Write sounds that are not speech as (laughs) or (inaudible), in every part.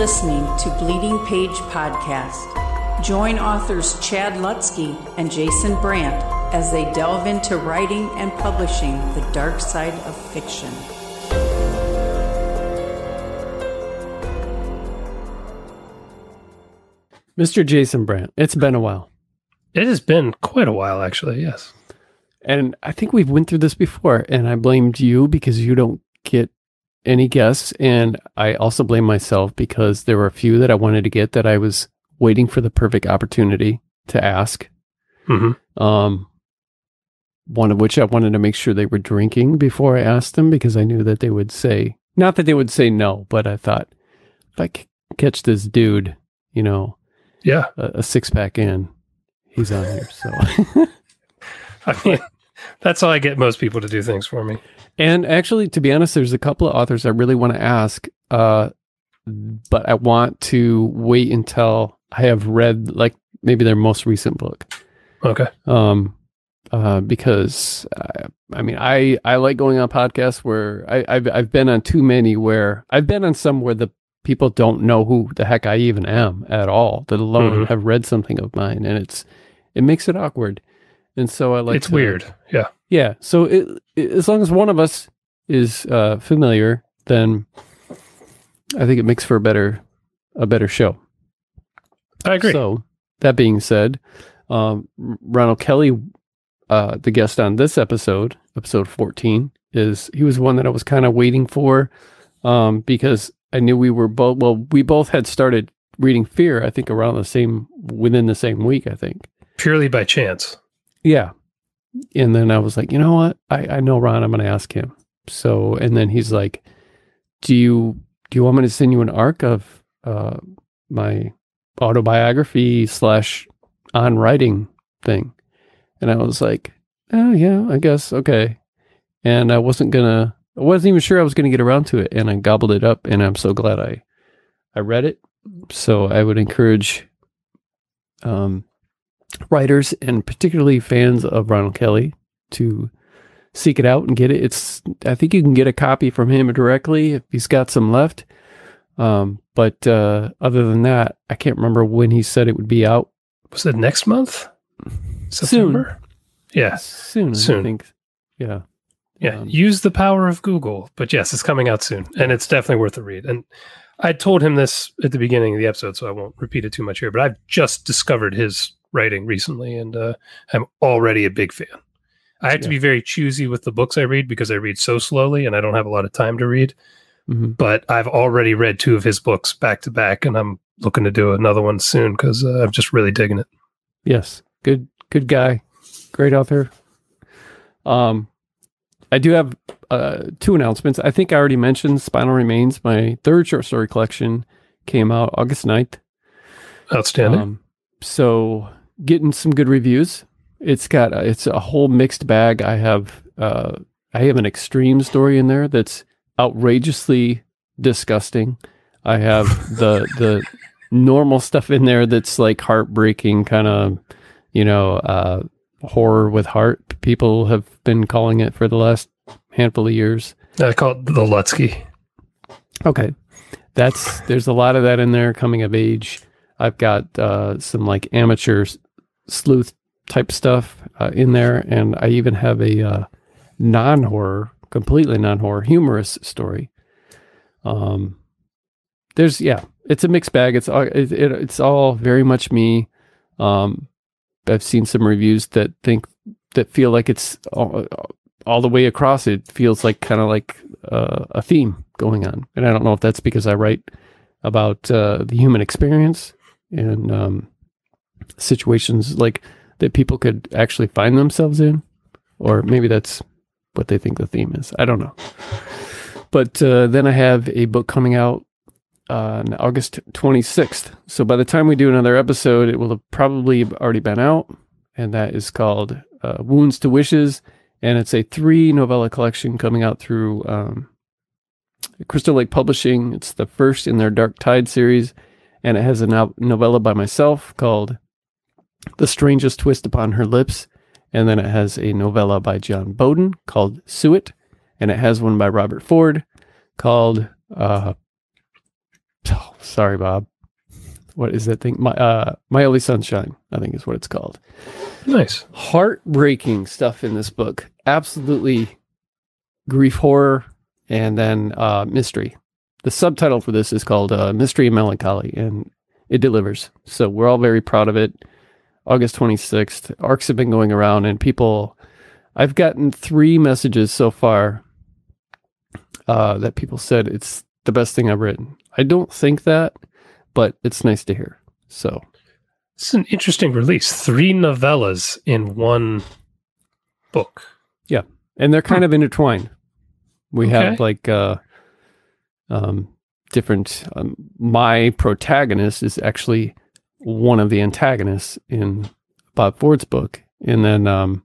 listening to Bleeding Page Podcast. Join authors Chad Lutzke and Jason Brant as they delve into writing and publishing the dark side of fiction. Mr. Jason Brant, it's been a while. It has been quite a while, actually. Yes. And I think we've went through this before, and I blamed you because you don't get any guests, and I also blame myself because there were a few that I wanted to get that I was waiting for the perfect opportunity to ask. Mm-hmm. Um, one of which I wanted to make sure they were drinking before I asked them because I knew that they would say not that they would say no, but I thought if I c- catch this dude, you know, Yeah. a, a six pack in, he's on here. So. (laughs) I mean, that's how I get most people to do things for me. And actually, to be honest, there's a couple of authors I really want to ask, uh, but I want to wait until I have read like maybe their most recent book, Okay. um, uh, because I, I mean, I I like going on podcasts where I I've, I've been on too many where I've been on some where the people don't know who the heck I even am at all, let alone Mhm. have read something of mine, and it's it makes it awkward, and so I like it's to- weird. Yeah. yeah. So it, it, as long as one of us is uh, familiar, then I think it makes for a better a better show. I agree. So that being said, um, Ronald Kelly, uh, the guest on this episode, episode fourteen, is he was one that I was kind of waiting for um, because I knew we were both. Well, we both had started reading Fear. I think around the same within the same week. I think. Purely by chance. Yeah. And then I was like, you know what? I, I know Ron, I'm gonna ask him. So and then he's like, Do you do you want me to send you an arc of uh my autobiography slash on writing thing? And I was like, Oh yeah, I guess, okay. And I wasn't gonna I wasn't even sure I was gonna get around to it and I gobbled it up and I'm so glad I I read it. So I would encourage um writers and particularly fans of Ronald Kelly to seek it out and get it. It's I think you can get a copy from him directly if he's got some left. Um, but uh, other than that, I can't remember when he said it would be out. Was it next month? September? Yeah. Soon, I Soon. think. Yeah. Yeah. Um, Use the power of Google. But yes, it's coming out soon. And it's definitely worth a read. And I told him this at the beginning of the episode, so I won't repeat it too much here. But I've just discovered his writing recently, and uh, I'm already a big fan. I have to be very choosy with the books I read because I read so slowly and I don't have a lot of time to read. mhm. But I've already read two of his books back to back, and I'm looking to do another one soon because uh, I'm just really digging it. Yes. Good good guy. Great author. Um I do have uh two announcements. I think I already mentioned Spinal Remains, my third short story collection came out August 9th. Outstanding. Um, so getting some good reviews. It's got it's a whole mixed bag. I have uh, I have an extreme story in there that's outrageously disgusting. I have the the normal stuff in there that's like heartbreaking, kind of you know uh, horror with heart. People have been calling it for the last handful of years. I call it the Lutzke. Okay. That's there's a lot of that in there coming of age. I've got uh, some like amateur sleuth type stuff uh, in there, and I even have a uh, non horror, completely non horror, humorous story. Um, there's yeah, it's a mixed bag. It's all it, it, it's all very much me. Um, I've seen some reviews that think that feel like it's all, all the way across. It feels like kind of like uh, a theme going on, and I don't know if that's because I write about uh, the human experience and um, situations like that people could actually find themselves in, or maybe that's what they think the theme is. I don't know. But uh, then I have a book coming out uh, on August 26th. So by the time we do another episode, it will have probably already been out. And that is called uh, Wounds to Wishes. And it's a three novella collection coming out through um, Crystal Lake Publishing. It's the first in their Dark Tide series. And it has a no- novella by myself called The Strangest Twist Upon Her Lips. And then it has a novella by John Boden called Suet. And it has one by Robert Ford called uh, oh, sorry, Bob. What is that thing? My uh, My Only Sunshine, I think is what it's called. Nice. Heartbreaking stuff in this book. Absolutely grief horror and then uh, mystery. The subtitle for this is called uh, Mystery and Melancholy, and it delivers. So we're all very proud of it. August 26th. Arcs have been going around, and people, I've gotten three messages so far uh, that people said it's the best thing I've written. I don't think that, but it's nice to hear. So It's an interesting release. Three novellas in one book. Yeah. And they're kind of intertwined. We Okay. have like uh, um, different. Um, my protagonist is actually one of the antagonists in Bob Ford's book, and then um,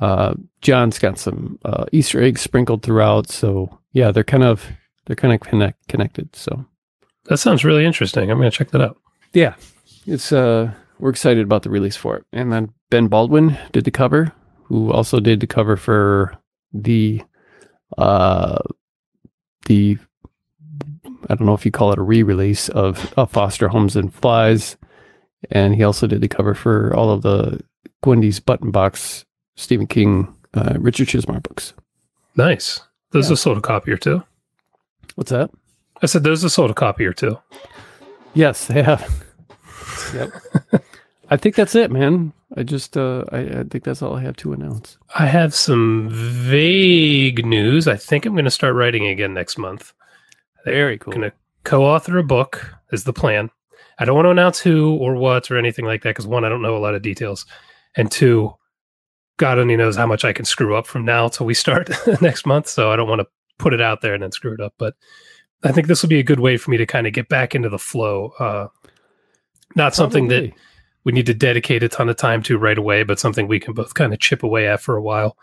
uh, John's got some uh, Easter eggs sprinkled throughout. So yeah, they're kind of they're kind of connect, connected. So That sounds really interesting. I'm going to check that out. yeah, it's uh, we're excited about the release for it. And then Ben Baldwin did the cover, who also did the cover for the uh the I don't know if you call it a re-release of uh, Foster Homes and Flies, and he also did the cover for all of the Gwendy's Button Box Stephen King uh, Richard Chizmar books. Nice. Those Yeah. are sold a copy or two. What's that? I said those are sold a copy or two. Yes, they have. (laughs) yep. I think that's it, man. I just uh I, I think that's all I have to announce. I have some vague news. I think I'm going to start writing again next month. Very cool. Going to co-author a book is the plan. I don't want to announce who or what or anything like that because one, I don't know a lot of details, and two, God only knows how much I can screw up from now till we start (laughs) next month. So I don't want to put it out there and then screw it up. But I think this will be a good way for me to kind of get back into the flow. Uh, not something that we need to dedicate a ton of time to right away, but something we can both kind of chip away at for a while.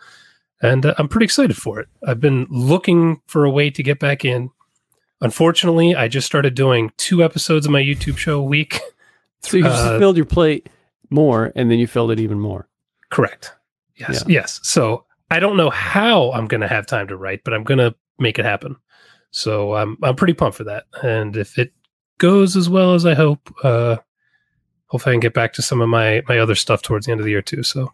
And uh, I'm pretty excited for it. I've been looking for a way to get back in. Unfortunately, I just started doing two episodes of my YouTube show a week. (laughs) So you just uh, filled your plate more and then you filled it even more. Correct. Yes. Yes. So I don't know how I'm going to have time to write, but I'm going to make it happen. So I'm I'm pretty pumped for that. And if it goes as well as I hope, uh, hopefully I can get back to some of my my other stuff towards the end of the year too. So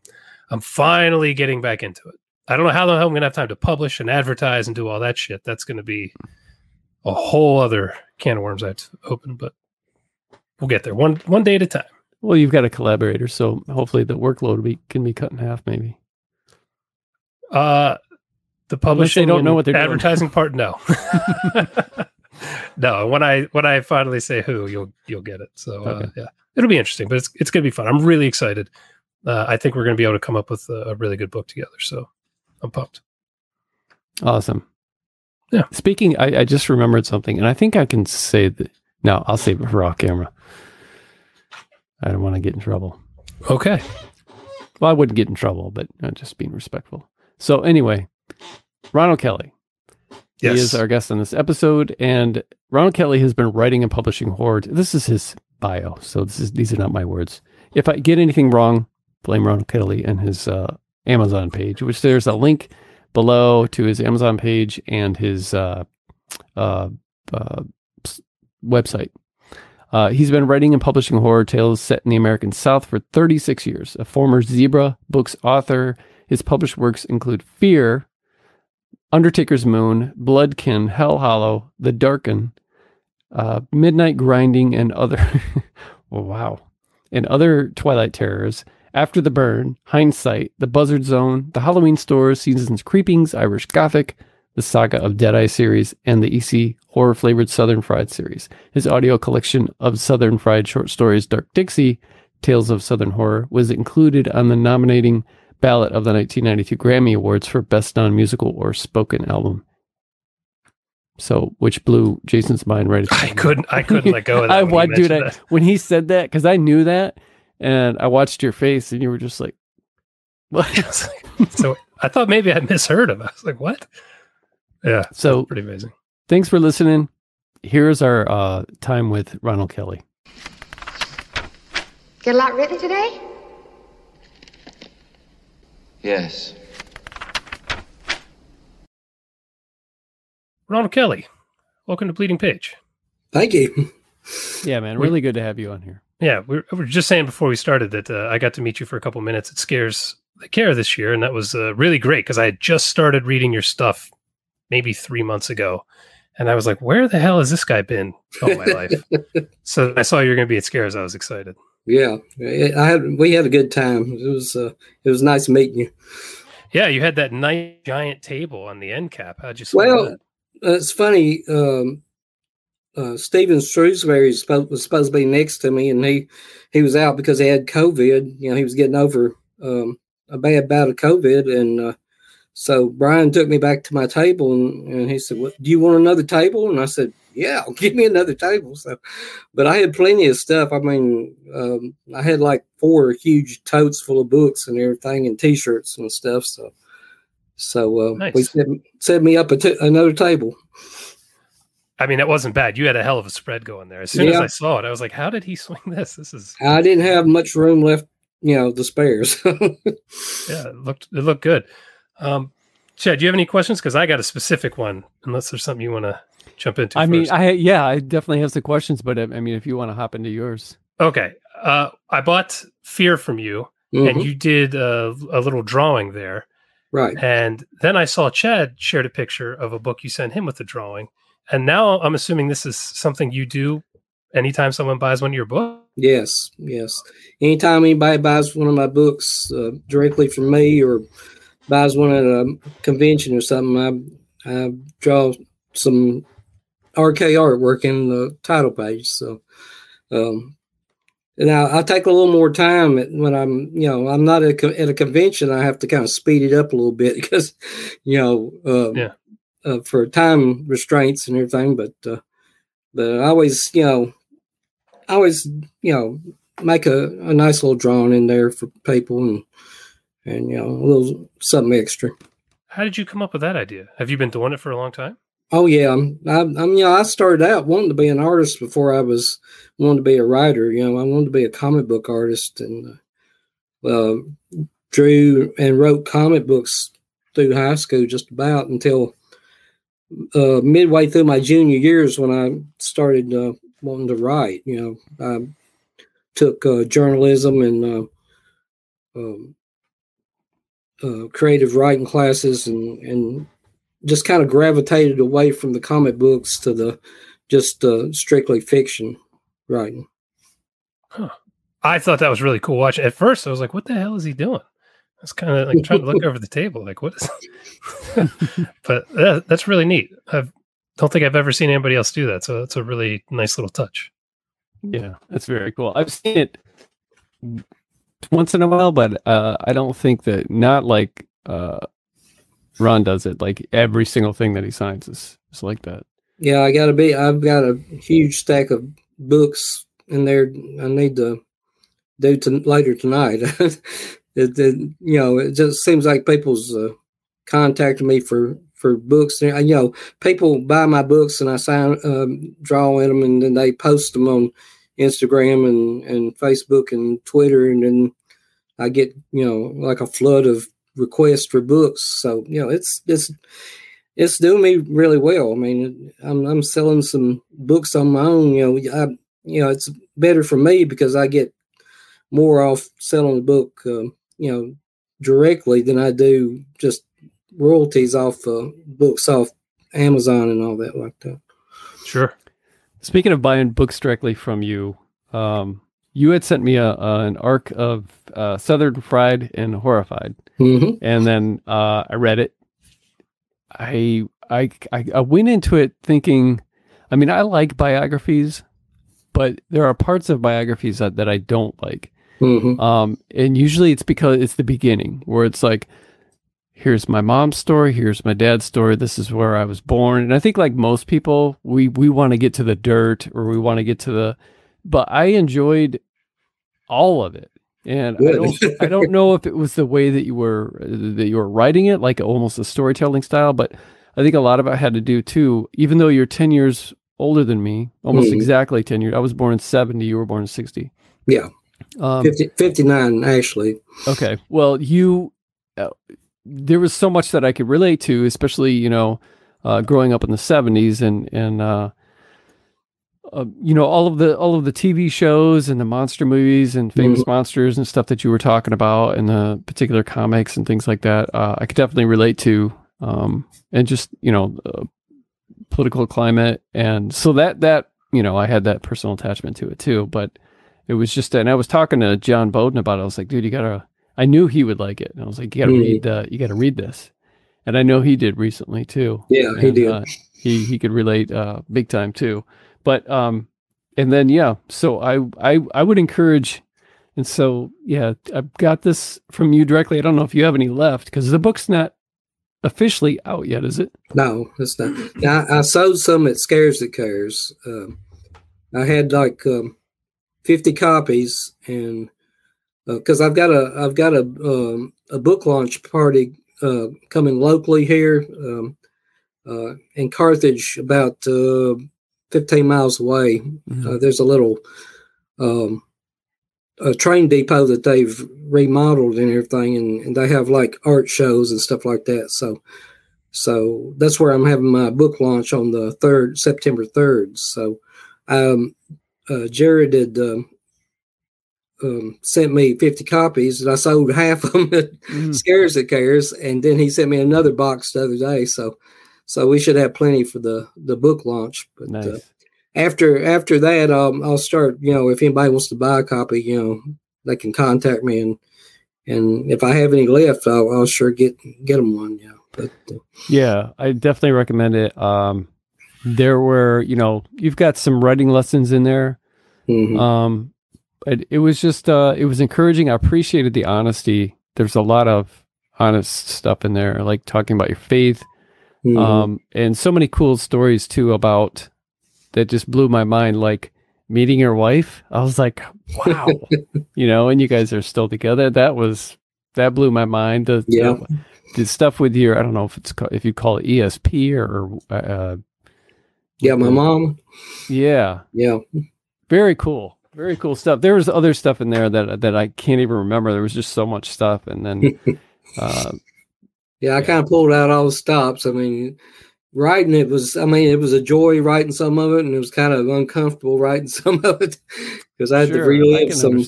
I'm finally getting back into it. I don't know how the hell I'm going to have time to publish and advertise and do all that shit. That's going to be a whole other can of worms I have to open, but we'll get there one one day at a time. Well, you've got a collaborator, so hopefully the workload will be, can be cut in half maybe. Uh, the publishing don't know what they're doing. advertising part, no, (laughs) (laughs) no. When I when I finally say who, you'll you'll get it. So uh, yeah, it'll be interesting, but it's it's gonna be fun. I'm really excited. Uh, I think we're gonna be able to come up with a, a really good book together. So I'm pumped. Awesome. Yeah. Speaking, I, I just remembered something, and I think I can say that. No, I'll save it for off camera. I don't want to get in trouble. Okay. Well, I wouldn't get in trouble, but uh, just being respectful. So anyway, Ronald Kelly. Yes. He is our guest on this episode, and Ronald Kelly has been writing and publishing horror. This is his bio, so this is these are not my words. If I get anything wrong, blame Ronald Kelly and his uh, Amazon page, which there's a link below to his Amazon page and his uh, uh, uh, website. Uh, he's been writing and publishing horror tales set in the American South for 36 years. A former Zebra Books author, his published works include Fear, Undertaker's Moon, Bloodkin, Hell Hollow, The Darken, uh, Midnight Grinding, and other. oh, (laughs) wow. And other Twilight terrors. After the Burn, Hindsight, The Buzzard Zone, The Halloween Store, Seasons Creepings, Irish Gothic, the Saga of Deadeye series, and the EC horror flavored Southern Fried series. His audio collection of Southern Fried short stories, Dark Dixie, Tales of Southern Horror, was included on the nominating ballot of the 1992 Grammy Awards for Best Non Musical or Spoken Album. So, which blew Jason's mind right. I couldn't. I couldn't let go of (laughs) that. I when dude, I, that. when he said that, because I knew that, and I watched your face, and you were just like, (laughs) "What?" (laughs) So I thought maybe I misheard him. I was like, "What?" Yeah. So, Pretty amazing. thanks for listening. Here's our uh, time with Ronald Kelly. Get a lot written today? Yes. Ronald Kelly, welcome to Bleeding Page. Thank you. Yeah, man, really good to have you on here. Yeah, we were just saying before we started that uh, I got to meet you for a couple minutes at Scares the Care this year, and that was uh, really great because I had just started reading your stuff maybe three months ago, and I was like, "Where the hell has this guy been all my life?" (laughs) so I saw you were going to be at Scares. I was excited. Yeah, I had we had a good time. It was uh, it was nice meeting you. Yeah, you had that nice giant table on the end cap. How'd you? Well, that? it's funny. Um, uh, Steven Shrewsbury was supposed, was supposed to be next to me, and he he was out because he had COVID. You know, he was getting over um, a bad bout of COVID, and uh, so Brian took me back to my table, and, and he said, "What do you want another table?" And I said, "Yeah, (laughs) give me another table." So, but I had plenty of stuff. I mean, um, I had like four huge totes full of books and everything, and T-shirts and stuff. So, so uh, nice. we set, set me up a t- another table. I mean, it wasn't bad. You had a hell of a spread going there. As soon yeah. as I saw it, I was like, "How did he (laughs) swing this? This is." I didn't have much room left, you know, the spares. (laughs) yeah, it looked it looked good. Um, Chad, do you have any questions? Because I got a specific one. Unless there's something you want to jump into. I first. mean, I yeah, I definitely have some questions, but I mean, if you want to hop into yours. Okay, uh, I bought Fear from you, mm-hmm. and you did a, a little drawing there. Right. And then I saw Chad shared a picture of a book you sent him with the drawing. And now I'm assuming this is something you do anytime someone buys one of your books. Yes, yes. Anytime anybody buys one of my books uh, directly from me or buys one at a convention or something, I, I draw some RK artwork in the title page. So, um, now I take a little more time when I'm, you know, I'm not at a, at a convention. I have to kind of speed it up a little bit (laughs) because, you know, um, yeah uh, for time restraints and everything. But uh, but I always, you know, I always, you know, make a, a nice little drawing in there for people and and you know a little something extra. How did you come up with that idea? Have you been doing it for a long time? Oh yeah, I'm, I'm, I'm you know, I started out wanting to be an artist before I was wanting to be a writer. You know, I wanted to be a comic book artist and uh, drew and wrote comic books through high school just about until uh, midway through my junior years when I started uh, wanting to write. You know, I took uh, journalism and uh, um, uh, creative writing classes and and just kind of gravitated away from the comic books to the just uh, strictly fiction writing. Huh. I thought that was really cool. Watching at first, I was like, "What the hell is he doing?" I was kind of like trying to look over the table, like what is? (laughs) but uh, that's really neat. I don't think I've ever seen anybody else do that, so that's a really nice little touch. Yeah, that's very cool. I've seen it once in a while, but uh, I don't think that not like uh, Ron does it. Like every single thing that he signs is is like that. Yeah, I got to be. I've got a huge stack of books in there. I need to do to later tonight. (laughs) it, it, you know, it just seems like people's uh, contacting me for for books. You know, people buy my books and I sign, um, draw in them, and then they post them on Instagram and and Facebook and Twitter, and then I get you know like a flood of requests for books. So you know, it's it's it's doing me really well. I mean, I'm I'm selling some books on my own. You know, I you know it's better for me because I get more off selling the book. Um, you know, directly than I do just royalties off uh, books off Amazon and all that like that. Sure. Speaking of buying books directly from you, um, you had sent me a, a an arc of uh, Southern Fried and Horrified, mm-hmm. and then uh, I read it. I, I I I went into it thinking, I mean, I like biographies, but there are parts of biographies that, that I don't like. Mm-hmm. Um, and usually it's because it's the beginning where it's like, here's my mom's story, here's my dad's story, this is where I was born. And I think like most people, we we want to get to the dirt or we want to get to the but I enjoyed all of it. And I don't, I (laughs) don't know if it was the way that you were that you were writing it, like almost a storytelling style, but I think a lot of it had to do too. Even though you're ten years older than me, almost mm-hmm. exactly ten years. I was born in seventy. You were born in sixty. Yeah. Um, 50, 59, actually. Okay. Well, you, uh, there was so much that I could relate to, especially, you know, uh, growing up in the 70s and, and, uh, uh, you know all of the all of the TV shows and the monster movies and famous Mhm. monsters and stuff that you were talking about and the particular comics and things like that. Uh, I could definitely relate to, um, and just you know, uh, political climate and so that that you know I had that personal attachment to it too. But it was just and I was talking to John Boden about it. I was like, dude, you gotta. I knew he would like it. And I was like, you gotta Mhm. read the, you gotta read this. And I know he did recently too Yeah, he did. uh, he he could relate uh, big time too. But um, and then yeah, so I I I would encourage, and so yeah, I've got this from you directly. I don't know if you have any left because the book's not officially out yet, is it? No, it's not. Now, I sold some at Scares That Cares. Um, I had like um, fifty copies, and because I've got a I've got a um, a book launch party uh, coming locally here um, uh, in Carthage, about uh, fifteen miles away. Uh, there's a little um, a train depot that they've remodeled and everything, and, and they have like art shows and stuff like that. So, so that's where I'm having my book launch on the third September third. So, um, uh, Jared had um, um, sent me 50 copies, and I sold (laughs) half of them at Mhm. Scares That Cares, and then he sent me another box the other day. So, so we should have plenty for the the book launch. But Nice. uh, after after that, um, I'll start. You know, if anybody wants to buy a copy, you know, they can contact me, and and if I have any left, I'll, I'll sure get get them one. Yeah, but uh, Yeah, I definitely recommend it. Um, there were, you know, you've got some writing lessons in there. mhm. Um, it, it was just, uh, it was encouraging. I appreciated the honesty. There's a lot of honest stuff in there, like talking about your faith, Mhm. um, and so many cool stories too about that just blew my mind. Like meeting your wife, I was like, wow, (laughs) you know, and you guys are still together. That was that blew my mind. The, Yeah. the, the stuff with your, I don't know if it's ca- if you call it ESP or, uh, yeah, my mom. yeah, Yeah, very cool. Very cool stuff. There was other stuff in there that that I can't even remember. There was just so much stuff, and then (laughs) uh, yeah. I kind of pulled out all the stops. I mean, writing it was. I mean, it was a joy writing some of it, and it was kind of uncomfortable writing (laughs) some of it because I had to sure, I relive some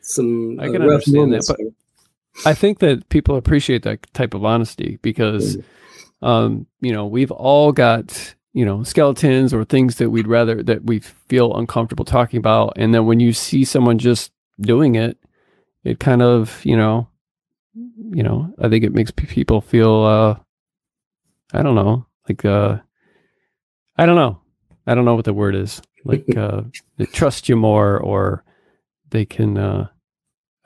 some I uh, can rough understand that, but- I think that people appreciate that type of honesty because, um, you know, we've all got you know skeletons or things that we'd rather that we feel uncomfortable talking about, and then when you see someone just doing it, it kind of you know, you know, I think it makes pe- people feel, uh, I don't know, like uh, I don't know, I don't know what the word is, like (laughs) uh, they trust you more or they can. uh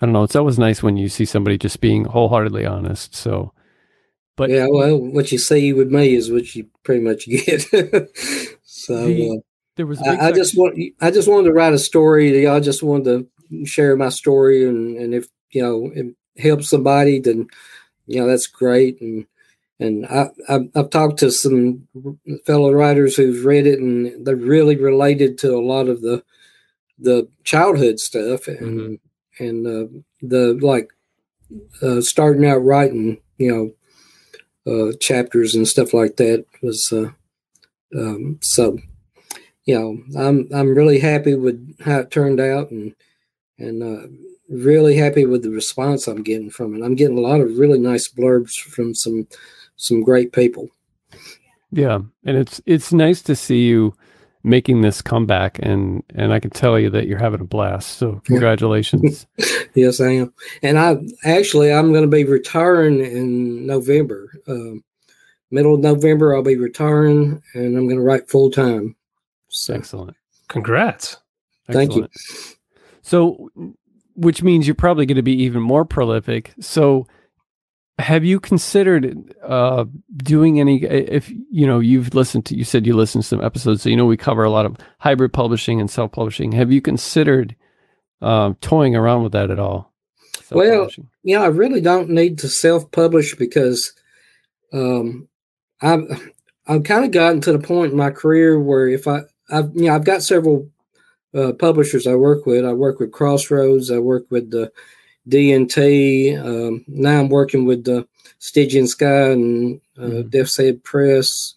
I don't know. It's always nice when you see somebody just being wholeheartedly honest. So, but yeah, well, what you see with me is what you pretty much (laughs) get. so The- uh, there was I, I just want I just wanted to write a story. I just wanted to share my story, and and if you know it helps somebody, then you know that's great. And and I I've, I've talked to some fellow writers who've read it, and they're really related to a lot of the the childhood stuff and and uh, the like uh, starting out writing, you know, uh, chapters and stuff like that was uh, um, so. You know, I'm I'm really happy with how it turned out, and and uh, really happy with the response I'm getting from it. I'm getting a lot of really nice blurbs from some some great people. yeah, and it's it's nice to see you making this comeback, and and I can tell you that you're having a blast. So congratulations. (laughs) Yes, I am, and I actually I'm going to be retiring in November. Um, middle of November, I'll be retiring, and I'm going to write full time. So Excellent. Congrats. Thank you. So, which means you're probably going to be even more prolific. So, have you considered uh, doing any? If you know, you've listened to, you said you listened to some episodes, so you know we cover a lot of hybrid publishing and self publishing. Have you considered um, toying around with that at all? Well, Self-publishing? yeah, I really don't need to self publish because um, I've I've kind of gotten to the point in my career where if I I've you know I've got several uh, publishers I work with. I work with Crossroads. I work with the DNT. Um, now I'm working with the Stygian Sky and uh, Mhm. Death's Head Press,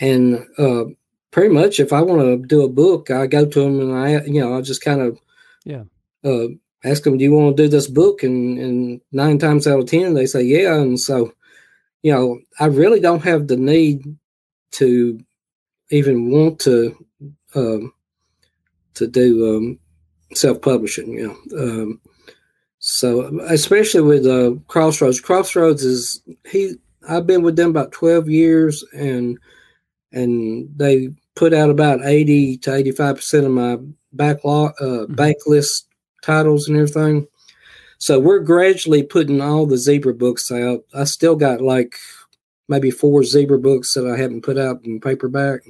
and uh, pretty much if I want to do a book, I go to them and I, you know, I just kind of, Yeah. uh, ask them, do you want to do this book? And, and nine times out of 10, they say, yeah. And so, you know, I really don't have the need to even want to, um, to do, um, self-publishing, you know, um, so especially with uh, Crossroads, Crossroads is he. I've been with them about twelve years, and and they put out about eighty to eighty five percent of my backlog, uh, Mhm. backlist titles and everything. So we're gradually putting all the zebra books out. I still got like maybe four zebra books that I haven't put out in paperback.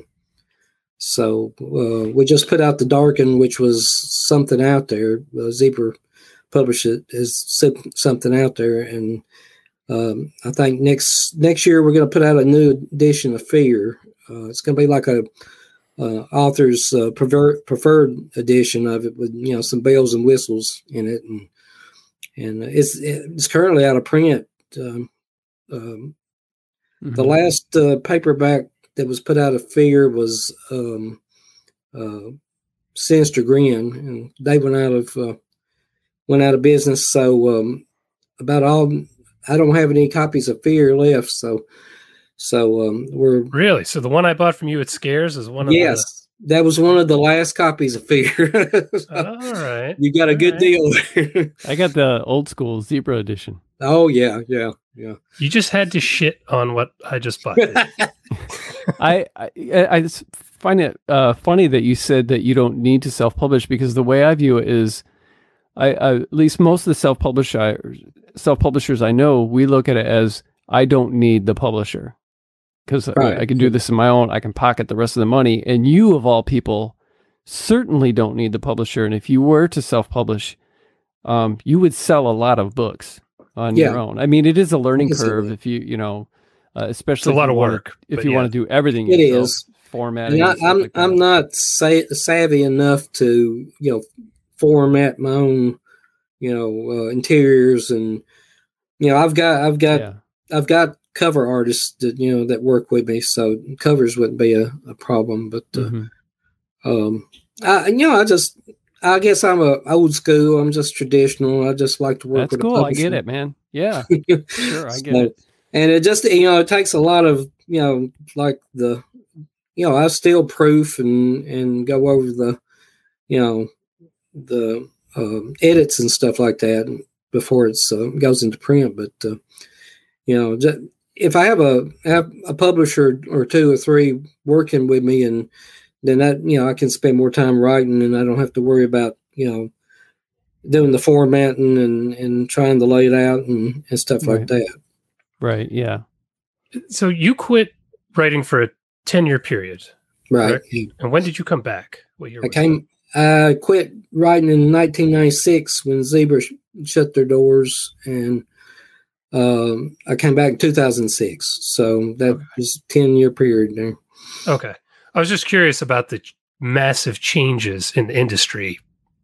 So uh, we just put out the Darken, which was something out there. Uh, zebra published it as some- something out there, and um, I think next next year we're going to put out a new edition of Fear. Uh, it's going to be like a uh, author's uh, prefer- preferred edition of it with you know some bells and whistles in it, and and it's it's currently out of print. Um, um, the Mhm. last uh, paperback that was put out of Fear was um, uh, Sinister Grin, and they went out of uh, went out of business. So um, about all, I don't have any copies of Fear left. So so um, we're Really? So the one I bought from you at Scares is one of yes, that was one of the last copies of Fear. (laughs) the. All right. you got a good Alright. deal. (laughs) I got the old school zebra edition. oh yeah, yeah, yeah. You just had to shit on what I just bought. (laughs) I, I I find it uh, funny that you said that you don't need to self publish because the way I view it is, I, I at least most of the self publishers self publishers I know we look at it as I don't need the publisher because Right. I can do this in my own. I can pocket the rest of the money, and you of all people certainly don't need the publisher. And if you were to self publish, um, you would sell a lot of books on Yeah. your own. I mean, it is a learning can curve if you you know, uh, It's especially a lot you of wanna- work. if you yeah. want to do everything It yourself, is. formatting. And I, and stuff I'm like. I'm not sa- savvy enough to you know format my own you know uh, interiors and you know I've got I've got yeah. I've got cover artists that you know that work with me, so covers wouldn't be a, a problem. But uh, Mhm. um, I you know I just I guess I'm a old school. I'm just traditional. I just like to work. That's with. cool. I get it, man. Yeah, sure, I (laughs) get So- it. and it just you know it takes a lot of you know like the you know I steal proof and and go over the you know the um, edits and stuff like that before it's uh, goes into print. But uh, you know ju- if I have a have a publisher or two or three working with me and then that you know I can spend more time writing and I don't have to worry about you know doing the formatting and and trying to lay it out and, and stuff like Right. that. Right. Yeah. So you quit writing for a 10 year period. Right. Correct. And when did you come back? What year I came. I quit writing in 1996 when Zebra sh- shut their doors, and um, I came back in 2006. So that Okay. was a 10 year period there. Okay. I was just curious about the massive changes in the industry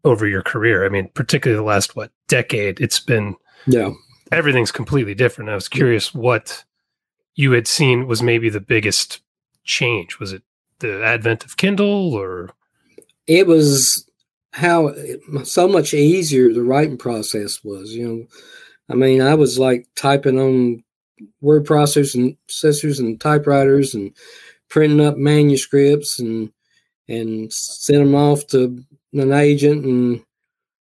over your career. I mean, particularly the last, what, decade, it's been Yeah. everything's completely different. I was curious what you had seen was maybe the biggest change. Was it the advent of Kindle or It was how so much easier the writing process was. You know, I mean, I was like typing on word processors and processors and typewriters and printing up manuscripts and and send them off to an agent and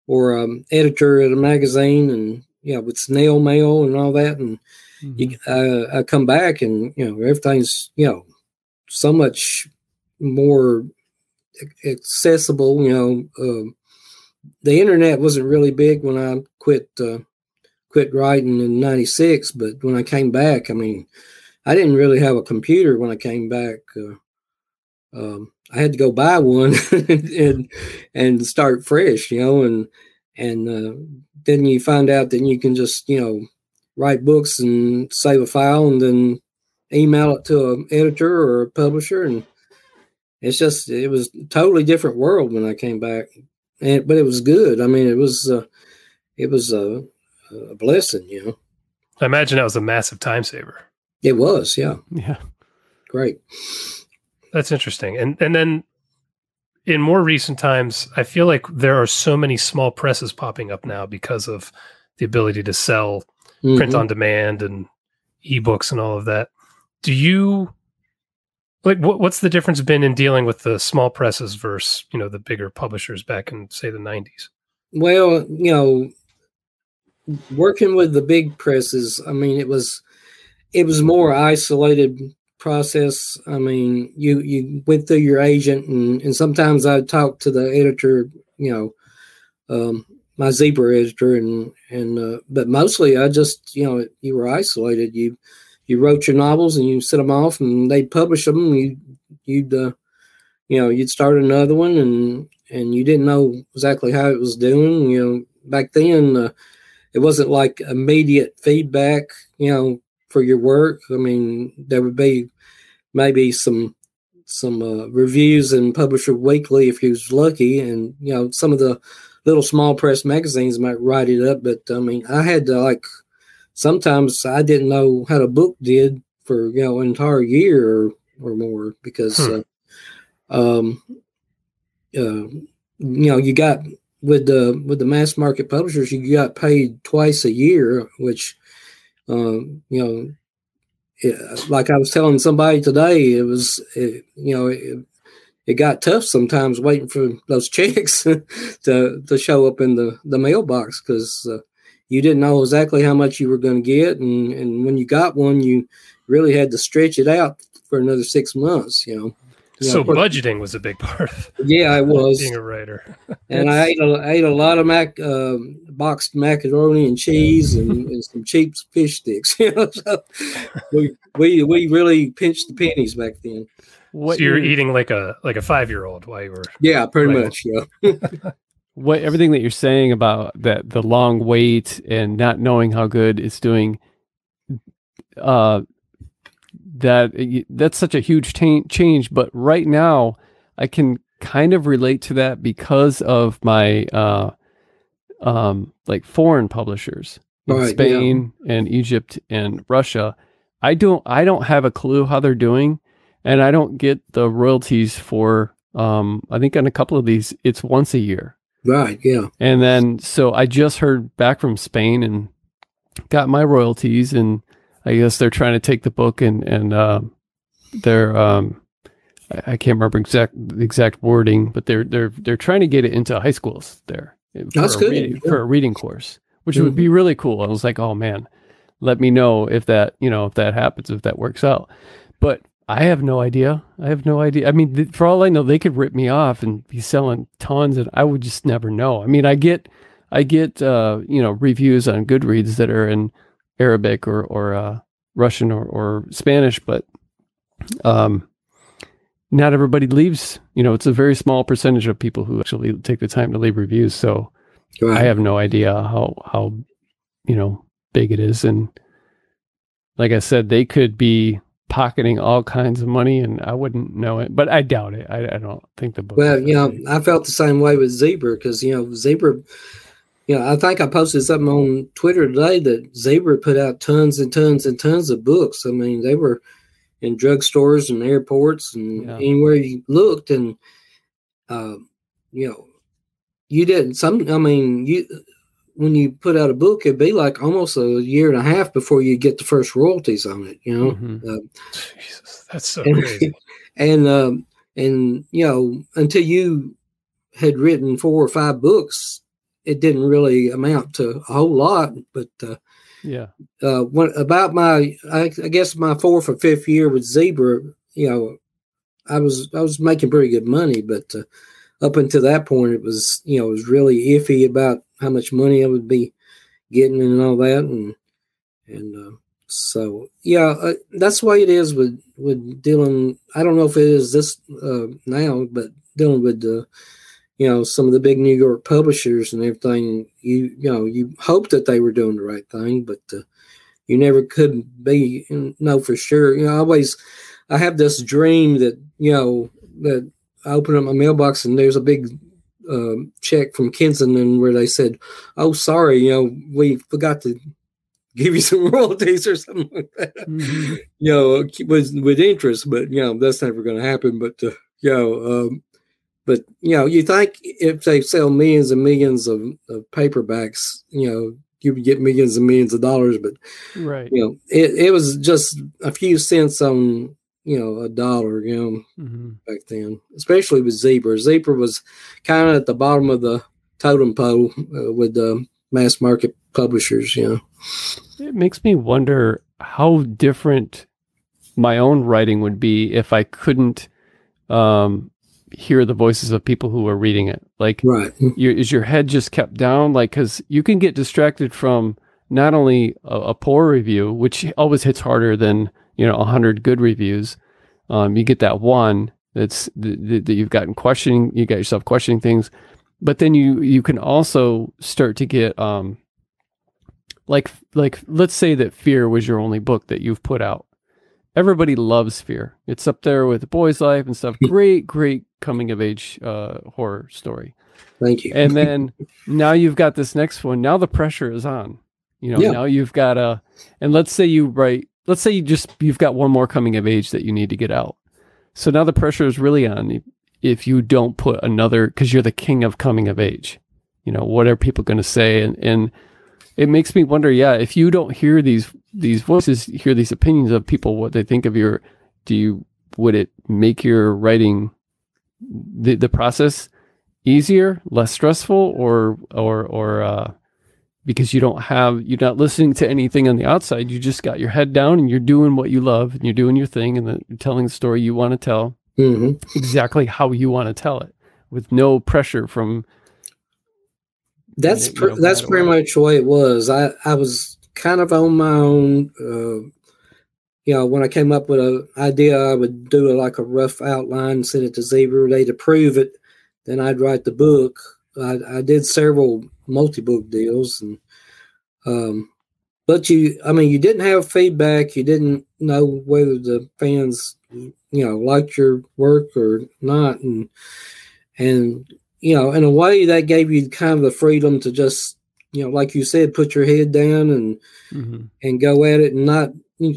or um, editor at a magazine and yeah with snail mail and all that and Mhm. you, uh, I come back and you know everything's you know so much more accessible. You know, um, the internet wasn't really big when I quit uh, quit writing in '96, but when I came back, I mean, I didn't really have a computer when I came back. Uh, um, I had to go buy one (laughs) and and start fresh, you know, and and uh, then you find out that you can just you know write books and save a file and then email it to an editor or a publisher and it's just it was a totally different world when I came back and but it was good I mean it was uh, it was a, a blessing you know I imagine that was a massive time saver. it was yeah Yeah. great That's interesting. And and then in more recent times, I feel like there are so many small presses popping up now because of the ability to sell mm-hmm. print on demand and ebooks and all of that. Do you like what, what's the difference been in dealing with the small presses versus you know the bigger publishers back in say the 90s? Well, you know, working with the big presses, I mean, it was it was more isolated process. I mean, you you went through your agent, and and sometimes I talked to the editor, you know, um, my zebra editor, and and uh, but mostly I just you know you were isolated. You you wrote your novels and you sent them off, and they'd publish them. You you'd uh, you know you'd start another one, and and you didn't know exactly how it was doing. You know, back then. Uh, it wasn't like immediate feedback, you know, for your work. I mean, there would be maybe some some uh, reviews in Publisher Weekly if you was lucky, and you know some of the little small press magazines might write it up. But I mean, I had to like sometimes I didn't know how the book did for you know an entire year or, or more because hmm. uh, um uh, you know you got with the with the mass market publishers you got paid twice a year which um, you know, it, like I was telling somebody today, it was, it, you know, it, it got tough sometimes waiting for those (laughs) checks to to show up in the the mailbox because uh, you didn't know exactly how much you were going to get, and and when you got one, you really had to stretch it out for another six months. You know. Yeah, so budgeting was a big part of yeah, I (laughs) was being a writer. (laughs) and I ate a, I ate a lot of mac um, boxed macaroni and cheese and, (laughs) and, some cheap fish sticks. You know, so we we we really pinched the pennies back then. What so you're eating like a like a five year old while you were yeah, pretty writing. much yeah. What everything that you're saying about that the long wait and not knowing how good it's doing uh that that's such a huge t- change. But right now, I can kind of relate to that because of my uh, um, like foreign publishers in right, Spain yeah. and Egypt and Russia. I don't I don't have a clue how they're doing, and I don't get the royalties for. Um, I think on a couple of these, it's once a year. Right. Yeah. And then so I just heard back from Spain and got my royalties and I guess they're trying to take the book and and uh, they're um, I, I, can't remember exact the exact wording, but they're they're they're trying to get it into high schools there That's for, good. A reading, yeah. for a reading course, which mm-hmm. would be really cool. I was like, oh man, let me know if that you know if that happens if that works out. But I have no idea. I have no idea. I mean, th- for all I know, they could rip me off and be selling tons, and I would just never know. I mean, I get, I get, uh, you know, reviews on Goodreads that are in Arabic or or uh, Russian or, or Spanish, but um, not everybody leaves. You know, it's a very small percentage of people who actually take the time to leave reviews. So. I have no idea how how you know big it is, and like I said, they could be pocketing all kinds of money, and I wouldn't know it. But I doubt it. I, I don't think the book. Well, you know, I felt the same way with Zebra because you know Zebra you know, I think I posted something on Twitter today that Zebra put out tons and tons and tons of books. I mean, they were in drugstores and airports and yeah. anywhere you looked, and uh, you know, you didn't. Some, I mean, you when you put out a book, it'd be like almost a year and a half before you get the first royalties on it. You know, mm-hmm. uh, Jesus, that's so and, crazy. (laughs) And um, and you know, until you had written four or five books it didn't really amount to a whole lot, but uh, yeah. Uh, when, about my, I, I, guess my fourth or fifth year with Zebra, you know, I was I was making pretty good money, but uh, up until that point, it was you know it was really iffy about how much money I would be getting and all that, and and uh, so yeah, uh, that's why it is with with dealing. I don't know if it is this uh, now, but dealing with uh, you know some of the big New York publishers and everything. You you know you hope that they were doing the right thing, but uh, you never could be know for sure. You know, I always I have this dream that you know that I open up my mailbox and there's a big uh, check from Kensington where they said, "Oh, sorry, you know we forgot to." give you (laughs) some royalties or something like that. Mm-hmm. (laughs) You know, with with interest, but you know that's never going to happen. But uh, you know, um, but you know, you think if they sell millions and millions of, of paperbacks, you know, you would get millions and millions of dollars. But right, you know, it, it was just a few cents on you know a dollar, you know, mm-hmm. back then, especially with Zebra. Zebra was kind of at the bottom of the totem pole uh, with the mass market publishers. You know, it makes me wonder how different my own writing would be if I couldn't um, hear the voices of people who are reading it. Like, right. Your, is your head just kept down? Like, because you can get distracted from not only a, a, poor review, which always hits harder than you know a hundred good reviews. Um, you get that one that's that, that you've gotten questioning. You got yourself questioning things, but then you you can also start to get um, like like let's say that fear was your only book that you've put out everybody loves Fear. It's up there with Boy's Life and stuff. Great, great coming of age uh, horror story. Thank you. And then now you've got this next one. Now the pressure is on. You know, yeah. now you've got a, and let's say you write, let's say you just, you've got one more coming of age that you need to get out. So now the pressure is really on if you don't put another, because you're the king of coming of age. You know, what are people going to say? And, and it makes me wonder, yeah, if you don't hear these these voices, hear these opinions of people, what they think of your, do you would it make your writing the the process easier, less stressful, or or or uh, because you don't have you're not listening to anything on the outside. You just got your head down and you're doing what you love and you're doing your thing and the, you're telling the story you want to tell mm-hmm. exactly how you want to tell it with no pressure from that's pr- that's pretty much the way it was. I I was kind of on my own. Uh, you know, when I came up with an idea, I would do a, like a rough outline, send it to Zebra. They'd approve it, then I'd write the book. I, I did several multi-book deals, and um, but you, I mean, you didn't have feedback. You didn't know whether the fans, you know, liked your work or not, and and you know, in a way that gave you kind of the freedom to just, you know, like you said, put your head down and mm-hmm. and go at it and not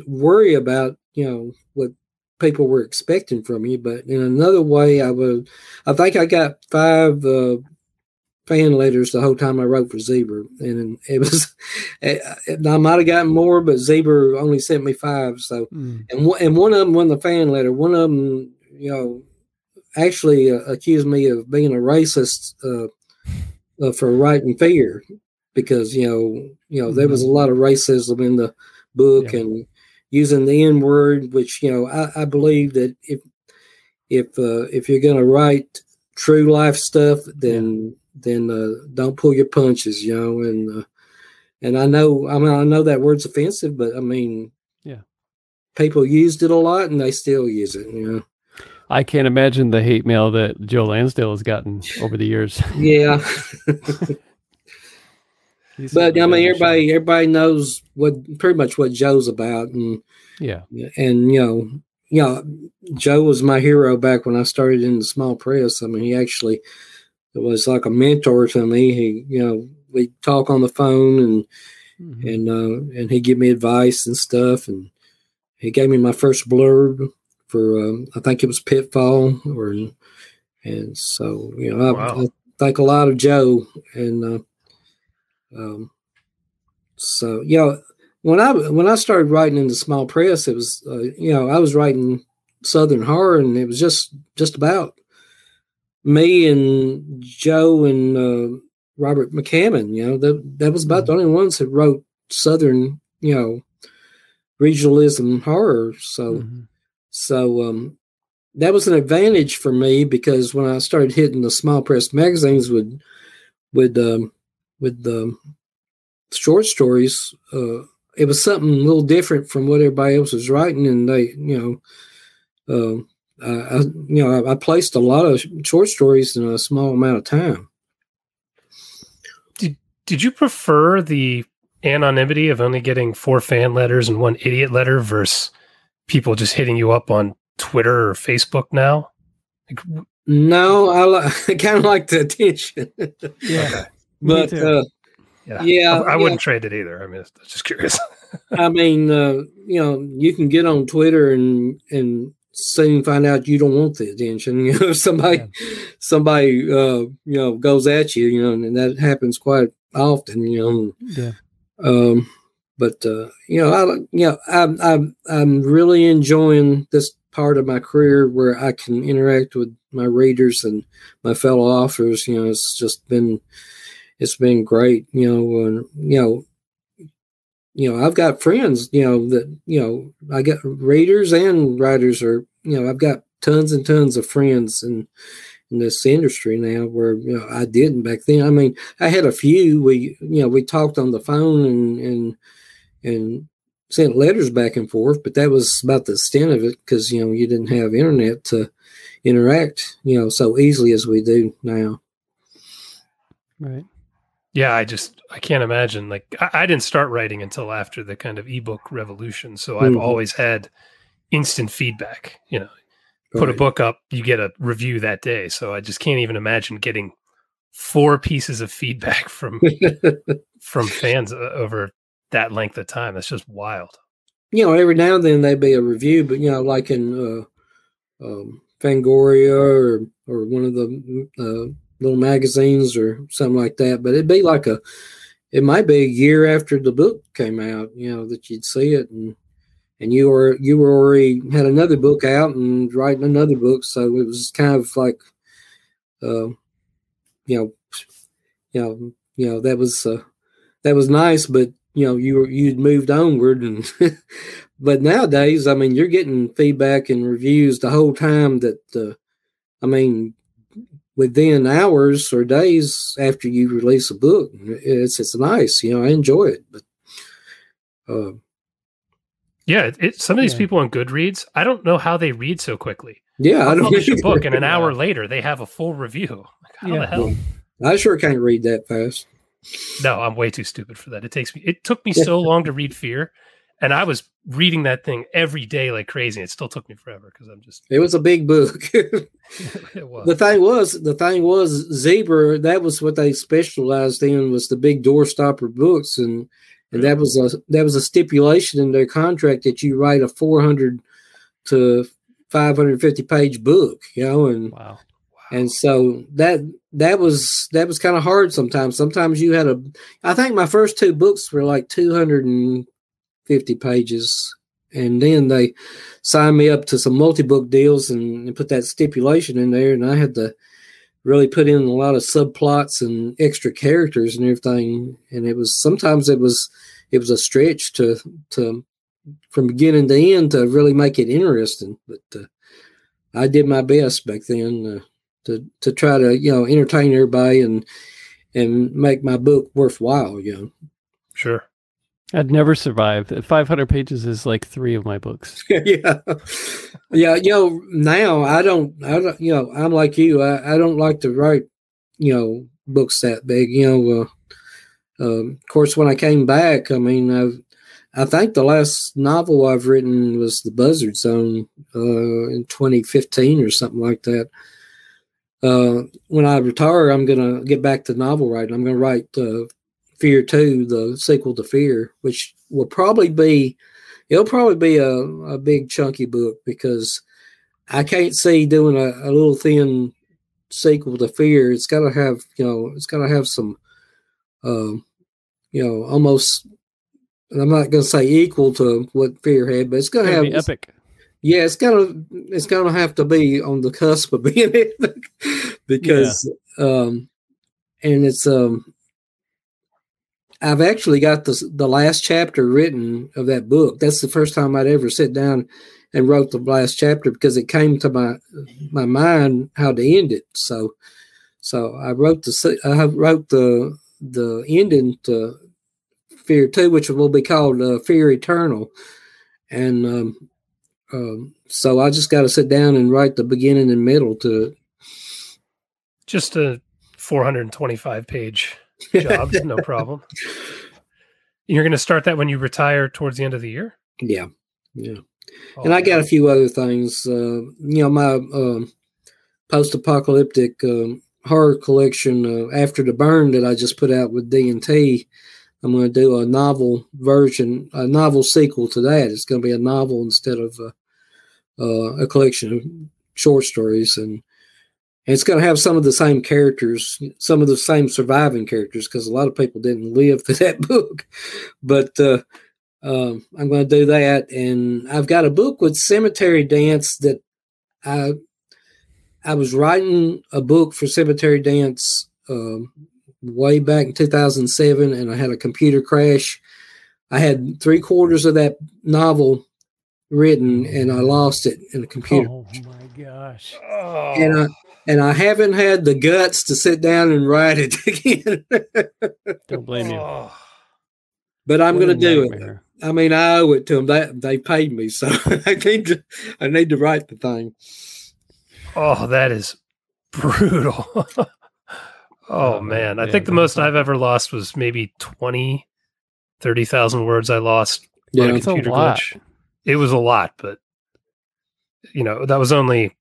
worry about, you know, what people were expecting from you. But in another way, I would, I think I got five uh, fan letters the whole time I wrote for Zebra, and it was, (laughs) I might have gotten more, but Zebra only sent me five. So, mm. and and one of them won the fan letter. One of them, you know actually uh, accused me of being a racist uh, uh, for writing fear because you know you know there was a mm-hmm. lot of racism in the book yeah. and using the N word, which you know I, I believe that if if uh, if you're going to write true life stuff, then then uh, don't pull your punches, you know. And uh, and I know I mean I know that word's offensive, but I mean, yeah, people used it a lot and they still use it, you know. I can't imagine the hate mail that Joe Lansdale has gotten over the years. (laughs) Yeah. (laughs) but I mean, everybody everybody knows what pretty much what Joe's about, and yeah, and you know, you know, Joe was my hero back when I started in the small press. I mean, he actually was like a mentor to me. He, you know, we talk on the phone and mm-hmm. and uh, and he give me advice and stuff, and he gave me my first blurb for um, I think it was Pitfall or and so you know wow. I, I, think a lot of Joe and uh, um, so you know when I when I started writing in the small press it was uh, you know I was writing Southern horror and it was just just about me and Joe and uh, Robert McCammon you know that that was about mm-hmm. the only ones that wrote Southern you know regionalism horror so. Mm-hmm so um, that was an advantage for me because when I started hitting the small press magazines with with um, with the um, short stories, uh, it was something a little different from what everybody else was writing, and they, you know, uh, I, you know, I, I placed a lot of short stories in a small amount of time. Did Did you prefer the anonymity of only getting four fan letters and one idiot letter versus people just hitting you up on Twitter or Facebook now? Like, no, I, li- (laughs) I kind of like the attention. (laughs) yeah, but uh, Yeah, Yeah, I, I wouldn't trade it either. I mean, it's, it's just curious. (laughs) I mean, uh, you know, you can get on Twitter and and soon find out you don't want the attention. (laughs) You know, somebody somebody uh, you know goes at you, you know, and that happens quite often. You know, Yeah. um, but uh, you know, I you know, I'm I'm I'm really enjoying this part of my career where I can interact with my readers and my fellow authors. You know, it's just been it's been great. You know, and you know. You know, I've got friends. You know that you know I got readers and writers are. You know, I've got tons and tons of friends in in this industry now where you know I didn't back then. I mean, I had a few. We you know we talked on the phone and and and sent letters back and forth, but that was about the extent of it because you know you didn't have internet to interact you know so easily as we do now. Right. Yeah, I just I can't imagine. Like I, I didn't start writing until after the kind of ebook revolution, so I've Mhm. always had instant feedback. You know, put a book up, you get a review that day. So I just can't even imagine getting four pieces of feedback (laughs) from from (laughs) fans uh, over that length of time. That's just wild. you know, every now and then there'd be a review, but you know, like in uh, um, Fangoria or or one of the uh, little magazines or something like that. But it'd be like a, it might be a year after the book came out, you know, that you'd see it, and and you were you were already had another book out and writing another book, so it was kind of like, uh, you know, you know, you know that was uh, that was nice, but you know you were you'd moved onward and (laughs) but nowadays i mean you're getting feedback and reviews the whole time that uh, i mean within hours or days after you release a book it's it's nice you know i enjoy it but uh, Yeah, it, it, some of these Yeah. people on Goodreads, I don't know how they read so quickly. yeah i I don't publish a (laughs) book, and an hour later, they have a full review. (laughs) Like, how Yeah. the hell? i sure can't read that fast No, I'm way too stupid for that. It takes me. It took me (laughs) so long to read Fear, and I was reading that thing every day like crazy. It still took me forever because I'm just. it was a big book (laughs) (laughs) it was. the thing was the thing was zebra that was what they specialized in was the big doorstopper books and and that was a that was a stipulation in their contract that you write a 400 to 550 page book you know and Wow. and so that that was that was kind of hard sometimes sometimes you had a i think my first two books were like 250 pages and then they signed me up to some multi-book deals and, and put that stipulation in there and i had to really put in a lot of subplots and extra characters and everything and it was sometimes it was it was a stretch to to from beginning to end to really make it interesting but uh, i did my best back then uh, to to try to you know entertain everybody and and make my book worthwhile you know sure. I'd never survive. 500 pages is like three of my books. (laughs) yeah yeah you know now i don't i don't you know i'm like you i, I don't like to write you know books that big you know uh, um, of course when i came back i mean i've i think the last novel i've written was the buzzard zone uh, in 2015 or something like that uh, when i retire i'm gonna get back to novel writing i'm gonna write uh, fear 2 the sequel to fear which will probably be it'll probably be a, a big chunky book because I can't see doing a, a little thin sequel to Fear. It's got to have you know it's got to have some um, you know almost. I'm not going to say equal to what Fear had, but it's going to have be epic. yeah, it's gonna it's gonna have to be on the cusp of (laughs) being epic because um and it's um I've actually got the the last chapter written of that book. That's the first time I'd ever sit down and wrote the last chapter because it came to my my mind how to end it. So so I wrote the I wrote the the ending to Fear Two, which will be called uh, Fear Eternal, and um, um, so I just got to sit down and write the beginning and middle to it. Just a 425 page (laughs) job, no problem. You're going to start that when you retire towards the end of the year. yeah, yeah. Oh, and I got a few other things. Uh, you know, my um, post-apocalyptic um, horror collection uh, after the burn that I just put out with D and T. I'm going to do a novel version, a novel sequel to that. It's going to be a novel instead of a, uh, a collection of short stories, and, and it's going to have some of the same characters, some of the same surviving characters, because a lot of people didn't (laughs) live to that book. But uh, um, I'm going to do that, and I've got a book with Cemetery Dance that I I was writing a book for Cemetery Dance um, way back in 2007, and I had a computer crash. I had three quarters of that novel written, and I lost it in a computer. Oh my gosh! And I and I haven't had the guts to sit down and write it (laughs) again. Don't blame you. Oh, but I'm going to do it. I mean, I owe it to them. They they paid me, so (laughs) I need to I need to write the thing. oh, that is brutal. (laughs) oh, Oh, man. I man, think the most not- I've ever lost was maybe 20, 30,000 words I lost Yeah, on a That's a lot. glitch. It was a lot, but you know, that was only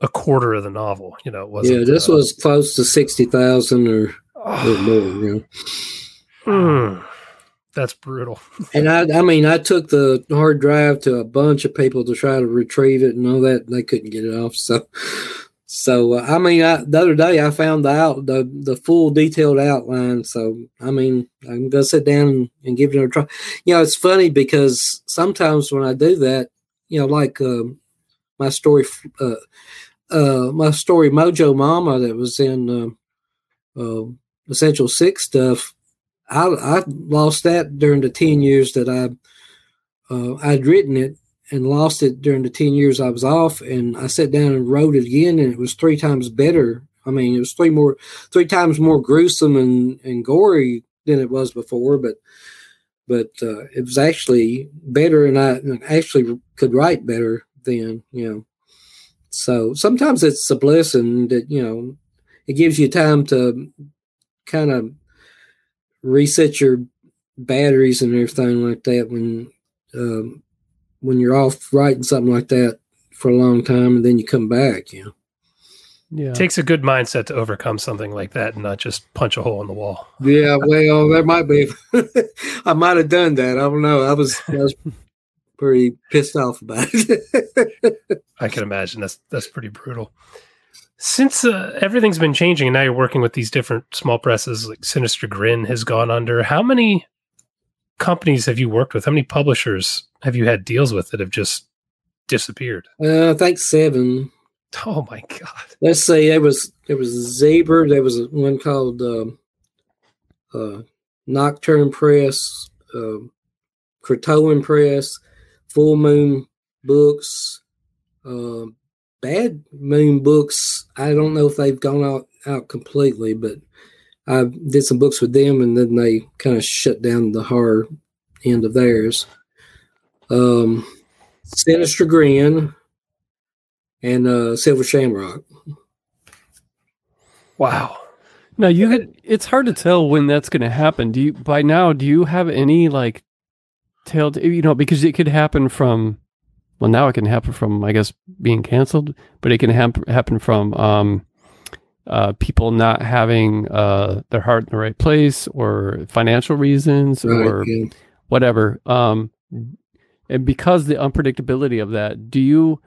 a quarter of the novel. You know, it wasn't. yeah. This uh, was close to sixty thousand or a little more. You know. Mm, that's brutal. (laughs) And I, I mean, I took the hard drive to a bunch of people to try to retrieve it and all that. And they couldn't get it off. So, so uh, I mean, I, the other day I found out the the full detailed outline. So, I mean, I'm gonna sit down and, and give it a try. You know, it's funny because sometimes when I do that, you know, like um, my story, uh, my story Mojo Mama that was in uh, uh, Essential Six stuff. I, I lost that during the 10 years that I uh, I'd written it and lost it during the 10 years I was off and I sat down and wrote it again and it was three times better. I mean, it was three more three times more gruesome and, and gory than it was before, but but uh, it was actually better and I actually could write better then, you know. So sometimes it's a blessing that, you know, it gives you time to kind of reset your batteries and everything like that when um, when you're off writing something like that for a long time and then you come back you know Yeah. It takes a good mindset to overcome something like that and not just punch a hole in the wall. yeah (laughs) well there might be (laughs) i might have done that i don't know i was i was pretty pissed off about it (laughs) I can imagine that's that's pretty brutal. Since uh, everything's been changing and now you're working with these different small presses, like Sinister Grin has gone under. How many companies have you worked with? How many publishers have you had deals with that have just disappeared? uh, i think seven Oh my god! let's see there was there was zebra there was one called um, uh, nocturne press um, Croatoan press full moon books um, bad moon books i don't know if they've gone out out completely but i did some books with them and then they kind of shut down the horror end of theirs um sinister grin and uh silver shamrock Wow. Now you had, it's hard to tell when that's going to happen. Do you by now do you have any like tell you know because it could happen from well now it can happen from I guess being canceled, but it can hap- happen from um uh people not having uh their heart in the right place or financial reasons or yeah. whatever. Um, and because the unpredictability of that, do you,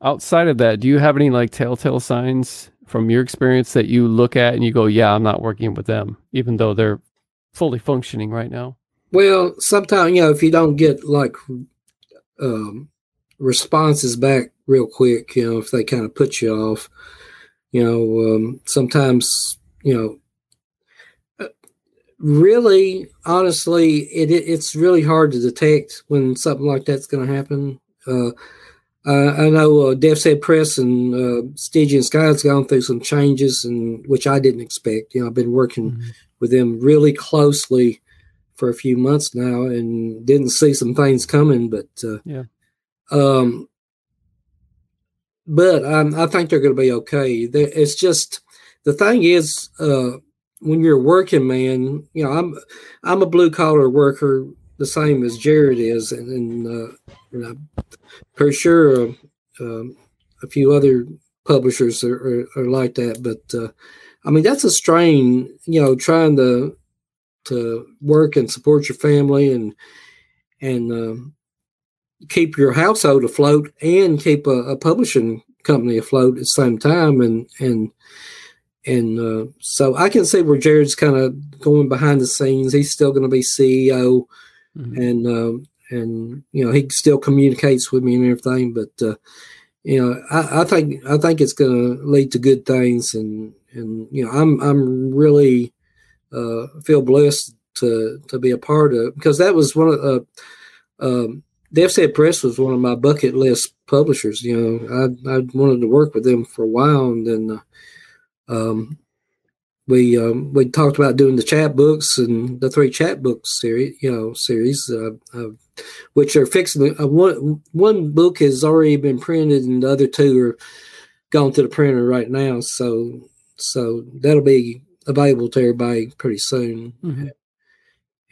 outside of that, do you have any like telltale signs from your experience that you look at and you go, yeah, I'm not working with them, even though they're fully functioning right now? Well, sometimes you know if you don't get like um, responses back real quick, you know if they kind of put you off, you know um, sometimes you know uh, really honestly it, it it's really hard to detect when something like that's going to happen. Uh, uh, I know uh, Said Press and uh, Stygian Sky has gone through some changes, and which I didn't expect. You know, I've been working with them really closely for a few months now and didn't see some things coming but uh, Yeah. um but um, i think they're going to be okay it's just the thing is uh when you're a working man you know i'm i'm a blue collar worker the same as jared is and, and uh and i'm pretty sure uh, um, a few other publishers are, are, are like that but uh I mean, that's a strain, you know, trying to to work and support your family and and um, keep your household afloat and keep a, a, publishing company afloat at the same time. And and and uh, so I can see where Jared's kind of going behind the scenes. He's still going to be CEO, mm-hmm. and um, and you know he still communicates with me and everything. But uh, you know, I, I think I think it's going to lead to good things, and and you know, I'm I'm really uh, feel blessed to to be a part of because that was one of uh, um, Said Press was one of my bucket list publishers. You know, I I wanted to work with them for a while, and then uh, um, we um, we talked about doing the chapbooks and the three chapbooks series. You know, series uh, uh, which are fixing. Uh, one one book has already been printed, and the other two are gone to the printer right now. So so that'll be available to everybody pretty soon. Mm-hmm.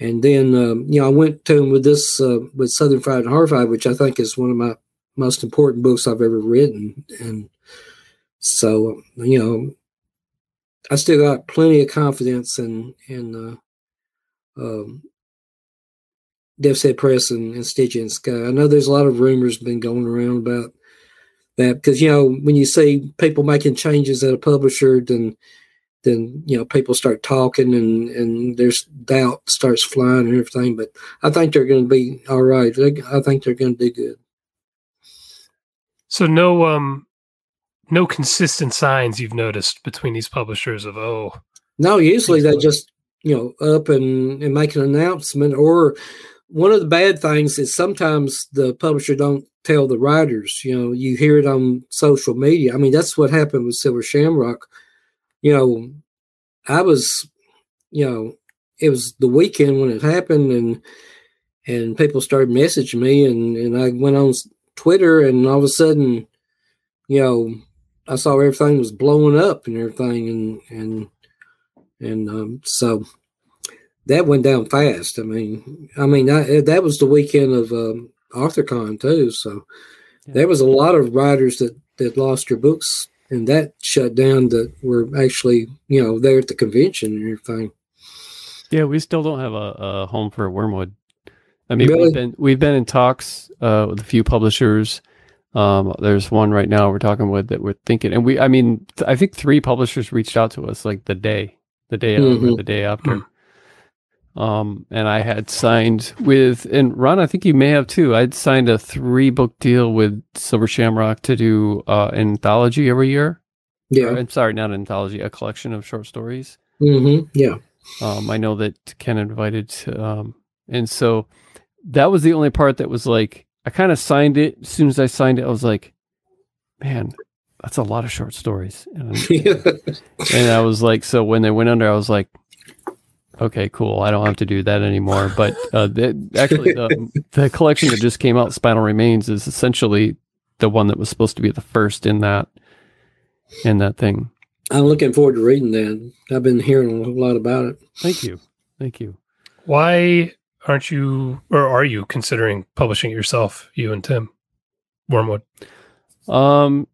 And then, um, you know, I went to him with this, uh, with Southern Fried and Horrified, which I think is one of my most important books I've ever written. And so, you know, I still got plenty of confidence in, in, uh, um, Said Press and, and Stygian Sky. I know there's a lot of rumors been going around about that because you know when you see people making changes at a publisher then then you know people start talking and and there's doubt starts flying and everything but i think they're going to be all right i think they're going to do good so no um no consistent signs you've noticed between these publishers of oh no usually they just you know up and and make an announcement or one of the bad things is sometimes the publisher don't tell the writers. You know, you hear it on social media. I mean, that's what happened with Silver Shamrock. You know, I was, you know, it was the weekend when it happened, and and people started messaging me, and and I went on Twitter, and all of a sudden, you know, I saw everything was blowing up and everything, and and and um, so that went down fast. I mean, I mean I, that was the weekend of um, AuthorCon too. So yeah. there was a lot of writers that that lost their books, and that shut down that were actually you know there at the convention and everything. Yeah, we still don't have a, a home for Wormwood. I mean, really? we've been we've been in talks uh, with a few publishers. Um, there's one right now we're talking with that we're thinking, and we, I mean, th- I think three publishers reached out to us like the day, the day mm-hmm. of, the day after. (clears throat) Um, and I had signed with, and Ron, I think you may have too. I'd signed a three book deal with Silver Shamrock to do uh, an anthology every year. Yeah. Or, I'm sorry, not an anthology, a collection of short stories. Mm-hmm. Yeah. Um, I know that Ken invited, to, um, and so that was the only part that was like, I kind of signed it. As soon as I signed it, I was like, man, that's a lot of short stories. And, (laughs) and I was like, so when they went under, I was like, okay, cool. I don't have to do that anymore. But uh, the, actually, the, the collection that just came out, Spinal Remains, is essentially the one that was supposed to be the first in that in that thing. I'm looking forward to reading that. I've been hearing a lot about it. Thank you, thank you. Why aren't you, or are you considering publishing it yourself, you and Tim Wormwood? Um,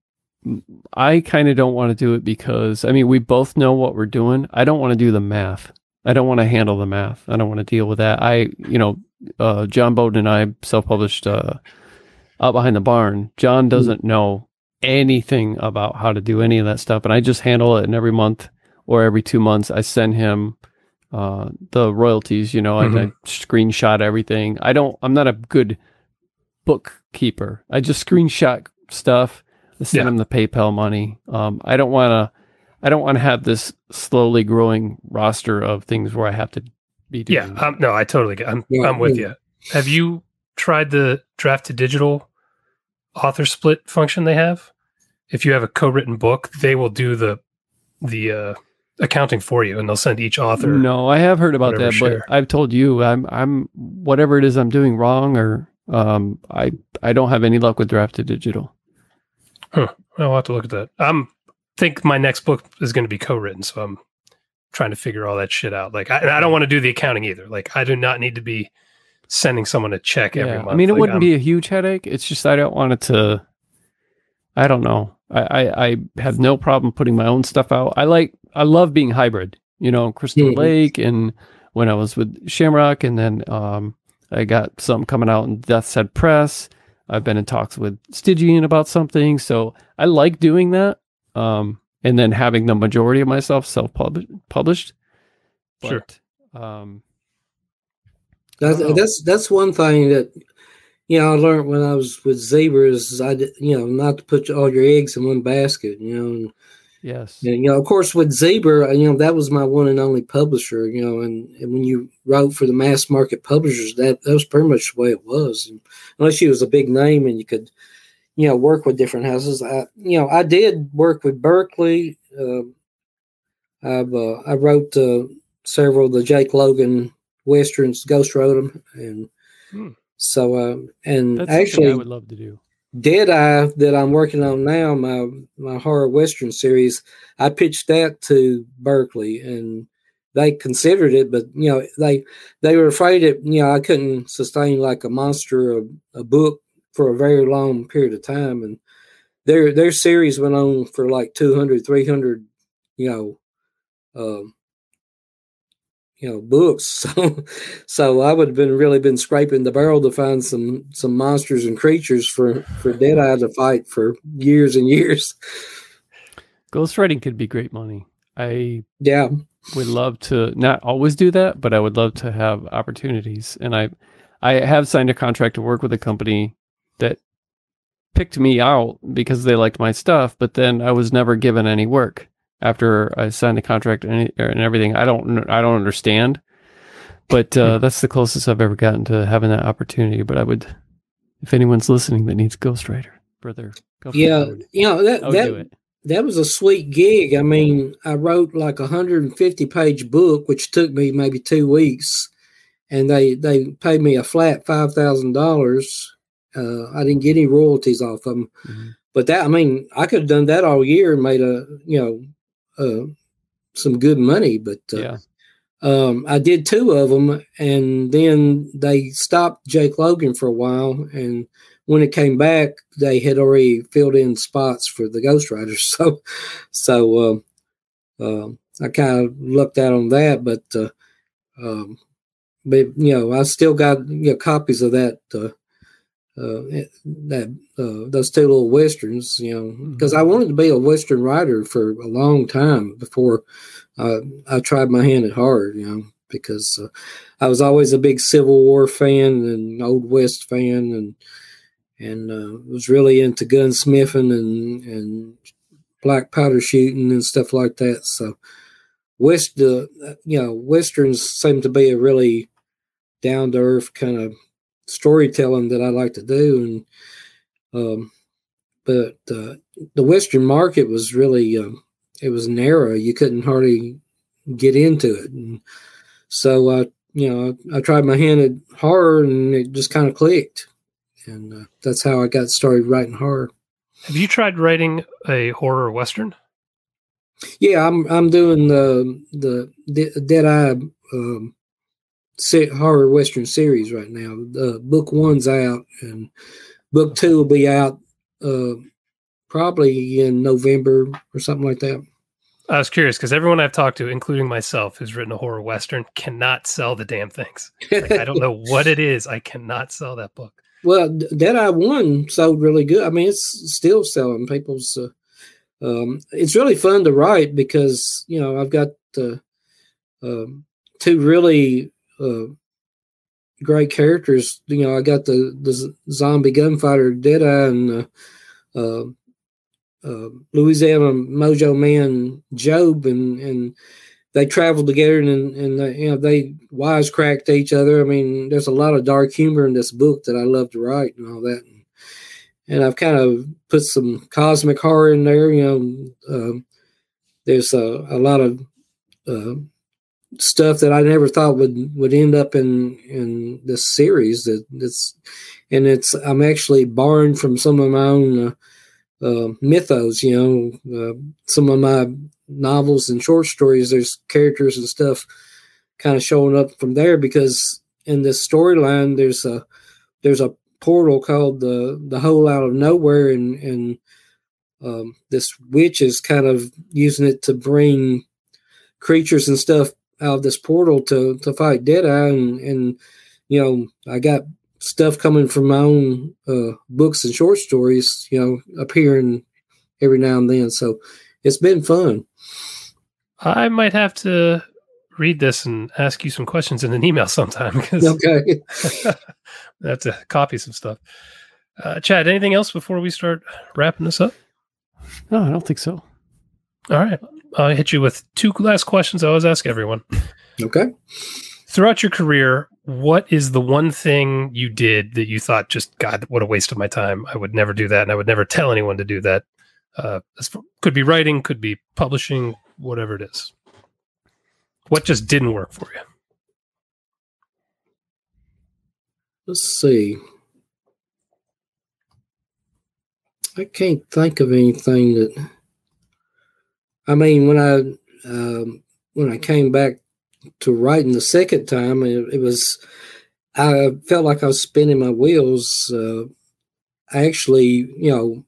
I kind of don't want to do it because I mean we both know what we're doing. I don't want to do the math. I don't want to handle the math. I don't want to deal with that. I, you know, uh, John Boden and I self-published uh, out behind the barn. John hmm. doesn't know anything about how to do any of that stuff, and I just handle it. And every month or every two months, I send him uh, the royalties. You know, mm-hmm. I, I screenshot everything. I don't. I'm not a good bookkeeper. I just screenshot stuff. I send yeah. him the PayPal money. Um, I don't want to I don't want to have this slowly growing roster of things where I have to be doing. Yeah, um, no, I totally get. I'm yeah, I'm with yeah. you. Have you tried the Draft2Digital author split function they have? If you have a co-written book, they will do the the uh, accounting for you, and they'll send each author. No, I have heard about that, share. but I've told you I'm I'm whatever it is I'm doing wrong, or um, I I don't have any luck with Draft2Digital. Huh. I'll have to look at that. I'm think my next book is going to be co-written, so I'm trying to figure all that shit out. Like, I, I don't want to do the accounting either. Like, I do not need to be sending someone a check yeah. every month. I mean, it like, wouldn't I'm, be a huge headache. It's just I don't want it to. I don't know. I, I, I have no problem putting my own stuff out. I like I love being hybrid. You know, Crystal Mhm. Lake, and when I was with Shamrock, and then um, I got some coming out in Death's Head Press. I've been in talks with Stygian about something, so I like doing that. Um, and then having the majority of myself self published. Sure. Um, That's that's that's one thing that you know I learned when I was with zebras. is I did, you know not to put all your eggs in one basket. You know, and, yes. and, you know of course with zebra, you know that was my one and only publisher. You know, and, and when you wrote for the mass market publishers, that that was pretty much the way it was. And unless you was a big name and you could you know work with different houses. I you know I did work with Berkley. Um I've uh, I wrote uh, several of the Jake Logan westerns, ghost wrote them, and Hmm. so um, and That's actually I would love to do. Dead Eye that I'm working on now, my my horror western series, I pitched that to Berkley and they considered it, but you know they they were afraid that you know I couldn't sustain like a monster a, a book for a very long period of time, and their their series went on for like 200, 300, you know, um, you know books. (laughs) So so I would have been really been scraping the barrel to find some some monsters and creatures for for Deadeye to fight for years and years. Ghostwriting could be great money. I Yeah, would love to not always do that, but I would love to have opportunities. And I, I have signed a contract to work with a company that picked me out because they liked my stuff, but then I was never given any work after I signed the contract and, and everything. I don't, I don't understand, but uh, that's the closest I've ever gotten to having that opportunity. But I would, if anyone's listening that needs Ghostwriter brother, I yeah, would, you know that I would do that it. that was a sweet gig. I mean, I wrote like a hundred and fifty page book, which took me maybe two weeks, and they they paid me a flat five thousand dollars. Uh, I didn't get any royalties off of them, Mhm. but that I mean, I could have done that all year and made a you know uh, some good money. But uh, Yeah. um, I did two of them, and then they stopped Jake Logan for a while. And when it came back, they had already filled in spots for the ghostwriters. (laughs) So, so um, um, I kind of looked out on that. But, uh, um, but you know, I still got you know, copies of that. Uh, uh, that uh, those two little westerns, you know, because I wanted to be a western writer for a long time before uh, I tried my hand at hard, you know, because uh, I was always a big Civil War fan and Old West fan, and and uh, was really into gunsmithing and and black powder shooting and stuff like that. So West, uh, you know, westerns seem to be a really down to earth kind of storytelling that I like to do, and um, but uh, the Western market was really um, it was narrow. You couldn't hardly get into it, and so I, you know, I, I tried my hand at horror, and it just kind of clicked, and uh, that's how I got started writing horror. Have you tried writing a horror western? Yeah, I'm I'm doing the the De- Dead Eye um, horror western series right now. Uh, book one's out, and book two will be out uh, probably in November or something like that. I was curious because everyone I've talked to, including myself, who's written a horror western, cannot sell the damn things. Like, I don't know (laughs) what it is. I cannot sell that book. Well, D- Dead Eye One sold really good. I mean, it's still selling. People's. Uh, um, it's really fun to write because you know I've got uh, um, two really uh, great characters. You know, I got the the zombie gunfighter Deadeye and uh, uh, uh, Louisiana Mojo Man Job, and and they traveled together and and they, you know they wisecracked each other. I mean, there's a lot of dark humor in this book that I love to write and all that. And I've kind of put some cosmic horror in there. You know, um, there's a, a lot of uh, stuff that I never thought would would end up in in this series. That that's and it's I'm actually borrowing from some of my own uh, uh, mythos. You know, uh, some of my novels and short stories. There's characters and stuff kind of showing up from there because in this storyline there's a there's a portal called the the hole out of nowhere and and um, this witch is kind of using it to bring creatures and stuff out of this portal to to fight Deadeye, and and you know I got stuff coming from my own uh, books and short stories, you know, appearing every now and then. So it's been fun. I might have to read this and ask you some questions in an email sometime because (laughs) Okay. (laughs) I have to copy some stuff. Uh, Chad, anything else before we start wrapping this up? No, I don't think so. All right. I'll hit you with two last questions I always ask everyone. (laughs) Okay. Throughout your career, what is the one thing you did that you thought, just God, what a waste of my time? I would never do that, and I would never tell anyone to do that. Uh, as could be writing, could be publishing, whatever it is. What just didn't work for you? Let's see. I can't think of anything that. I mean, when I um, when I came back to writing the second time, it, it was I felt like I was spinning my wheels. Uh, actually, you know,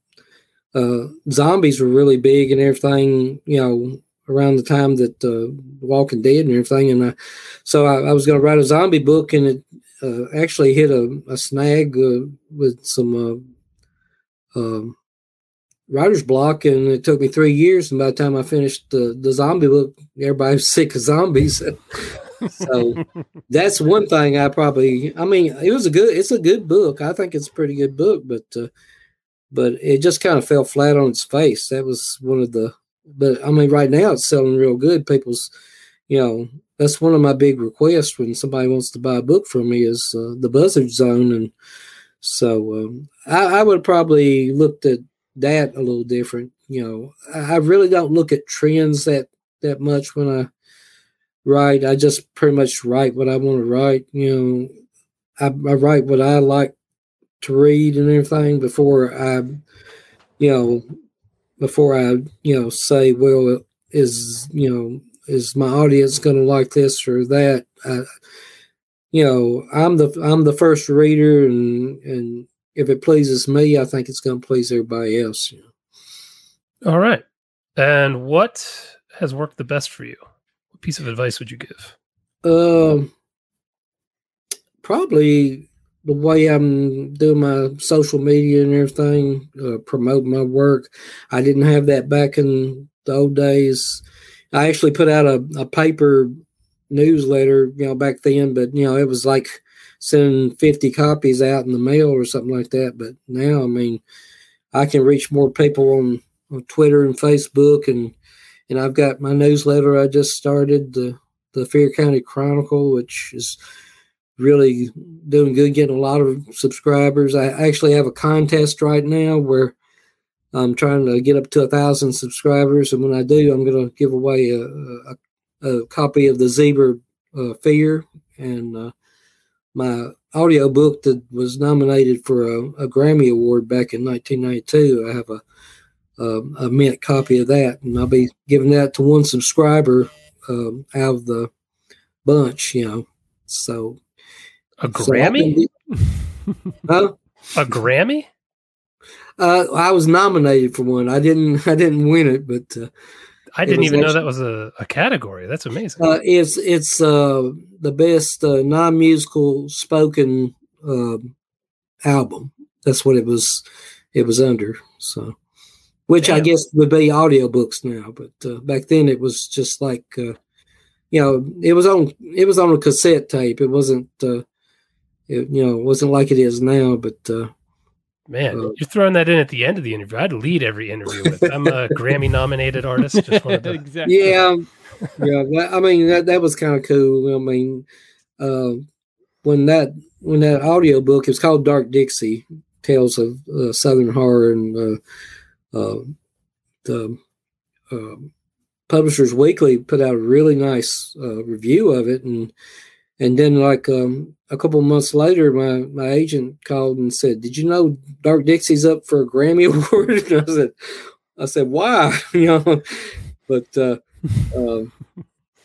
uh, zombies were really big and everything. You know, around the time that uh, Walking Dead and everything, and I, so I, I was going to write a zombie book, and it uh, actually hit a, a snag uh, with some uh, um, writer's block, and it took me three years. And by the time I finished the, the zombie book, everybody was (laughs) sick of zombies. (laughs) so that's one thing I probably. I mean, it was a good. It's a good book. I think it's a pretty good book, but uh, but it just kind of fell flat on its face. That was one of the. But I mean, right now it's selling real good. People's, you know, that's one of my big requests when somebody wants to buy a book from me is uh, the Buzzard Zone, and so um, I, I would probably looked at that a little different. You know, I, really don't look at trends that that much when I write. I just pretty much write what I want to write. You know, I, I write what I like to read and everything before I, you know, before I, you know, say, well, is you know is my audience going to like this or that? I, you know, I'm the I'm the first reader, and and if it pleases me, I think it's going to please everybody else. You know. All right. And what has worked the best for you? What piece of advice would you give? Um, probably the way I'm doing my social media and everything, uh, promote my work. I didn't have that back in the old days. I actually put out a, a paper newsletter, you know, back then, but you know, it was like sending 50 copies out in the mail or something like that. But now, I mean, I can reach more people on, on Twitter and Facebook and and I've got my newsletter I just started, the the Fair County Chronicle, which is really doing good, getting a lot of subscribers. I actually have a contest right now where I'm trying to get up to a thousand subscribers, and when I do, I'm going to give away a, a, a, copy of the Zebra uh, Fear and uh, my audio book that was nominated for a, a, Grammy Award back in 1992. I have a, a, a mint copy of that, and I'll be giving that to one subscriber um, out of the bunch. You know, so a Grammy? So (laughs) huh? A Grammy? Uh, I was nominated for one. I didn't. (laughs) I didn't win it, but uh, I didn't even actually, know that was a, a category. That's amazing. Uh, it's it's uh, the best uh, non musical spoken um, album. That's what it was. It was under. So, which Damn. I guess would be audiobooks now, but uh, back then it was just like uh, you know, it was on it was on a cassette tape. It wasn't. It, you know, it wasn't like it is now, but Man, uh, you're throwing that in at the end of the interview. I'd lead every interview with. I'm a (laughs) Grammy nominated artist. Just wanted to... exactly. Yeah, yeah. That, I mean, that that was kind of cool. I mean, uh, when that when that audio book it was called Dark Dixie, Tales of uh, Southern Horror, and uh, uh, the Publishers Weekly put out a really nice uh, review of it, and and then like um, a couple months later, my my agent called and said, "Did you know Dark Dixie's up for a Grammy (laughs) award?" and I said, "I said why?" (laughs) you know, but uh, (laughs) uh,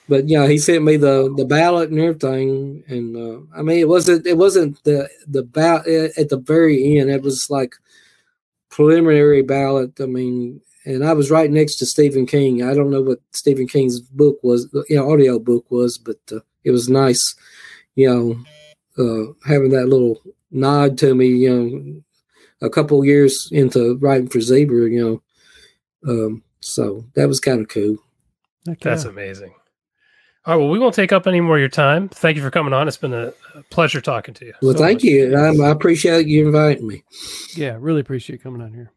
but yeah, he sent me the the ballot and everything, and uh, I mean, it wasn't it wasn't the the ballot at the very end. It was like preliminary ballot. I mean, and I was right next to Stephen King. I don't know what Stephen King's book was, you know, audio book was, but uh, it was nice, you know, uh, having that little nod to me, you know, a couple years into writing for Zebra, you know. Um, so that was kind of cool. Heck That's amazing. All right. Well, we won't take up any more of your time. Thank you for coming on. It's been a, a pleasure talking to you. Well, So thank much. you. I, I appreciate you inviting me. yeah, really appreciate coming on here.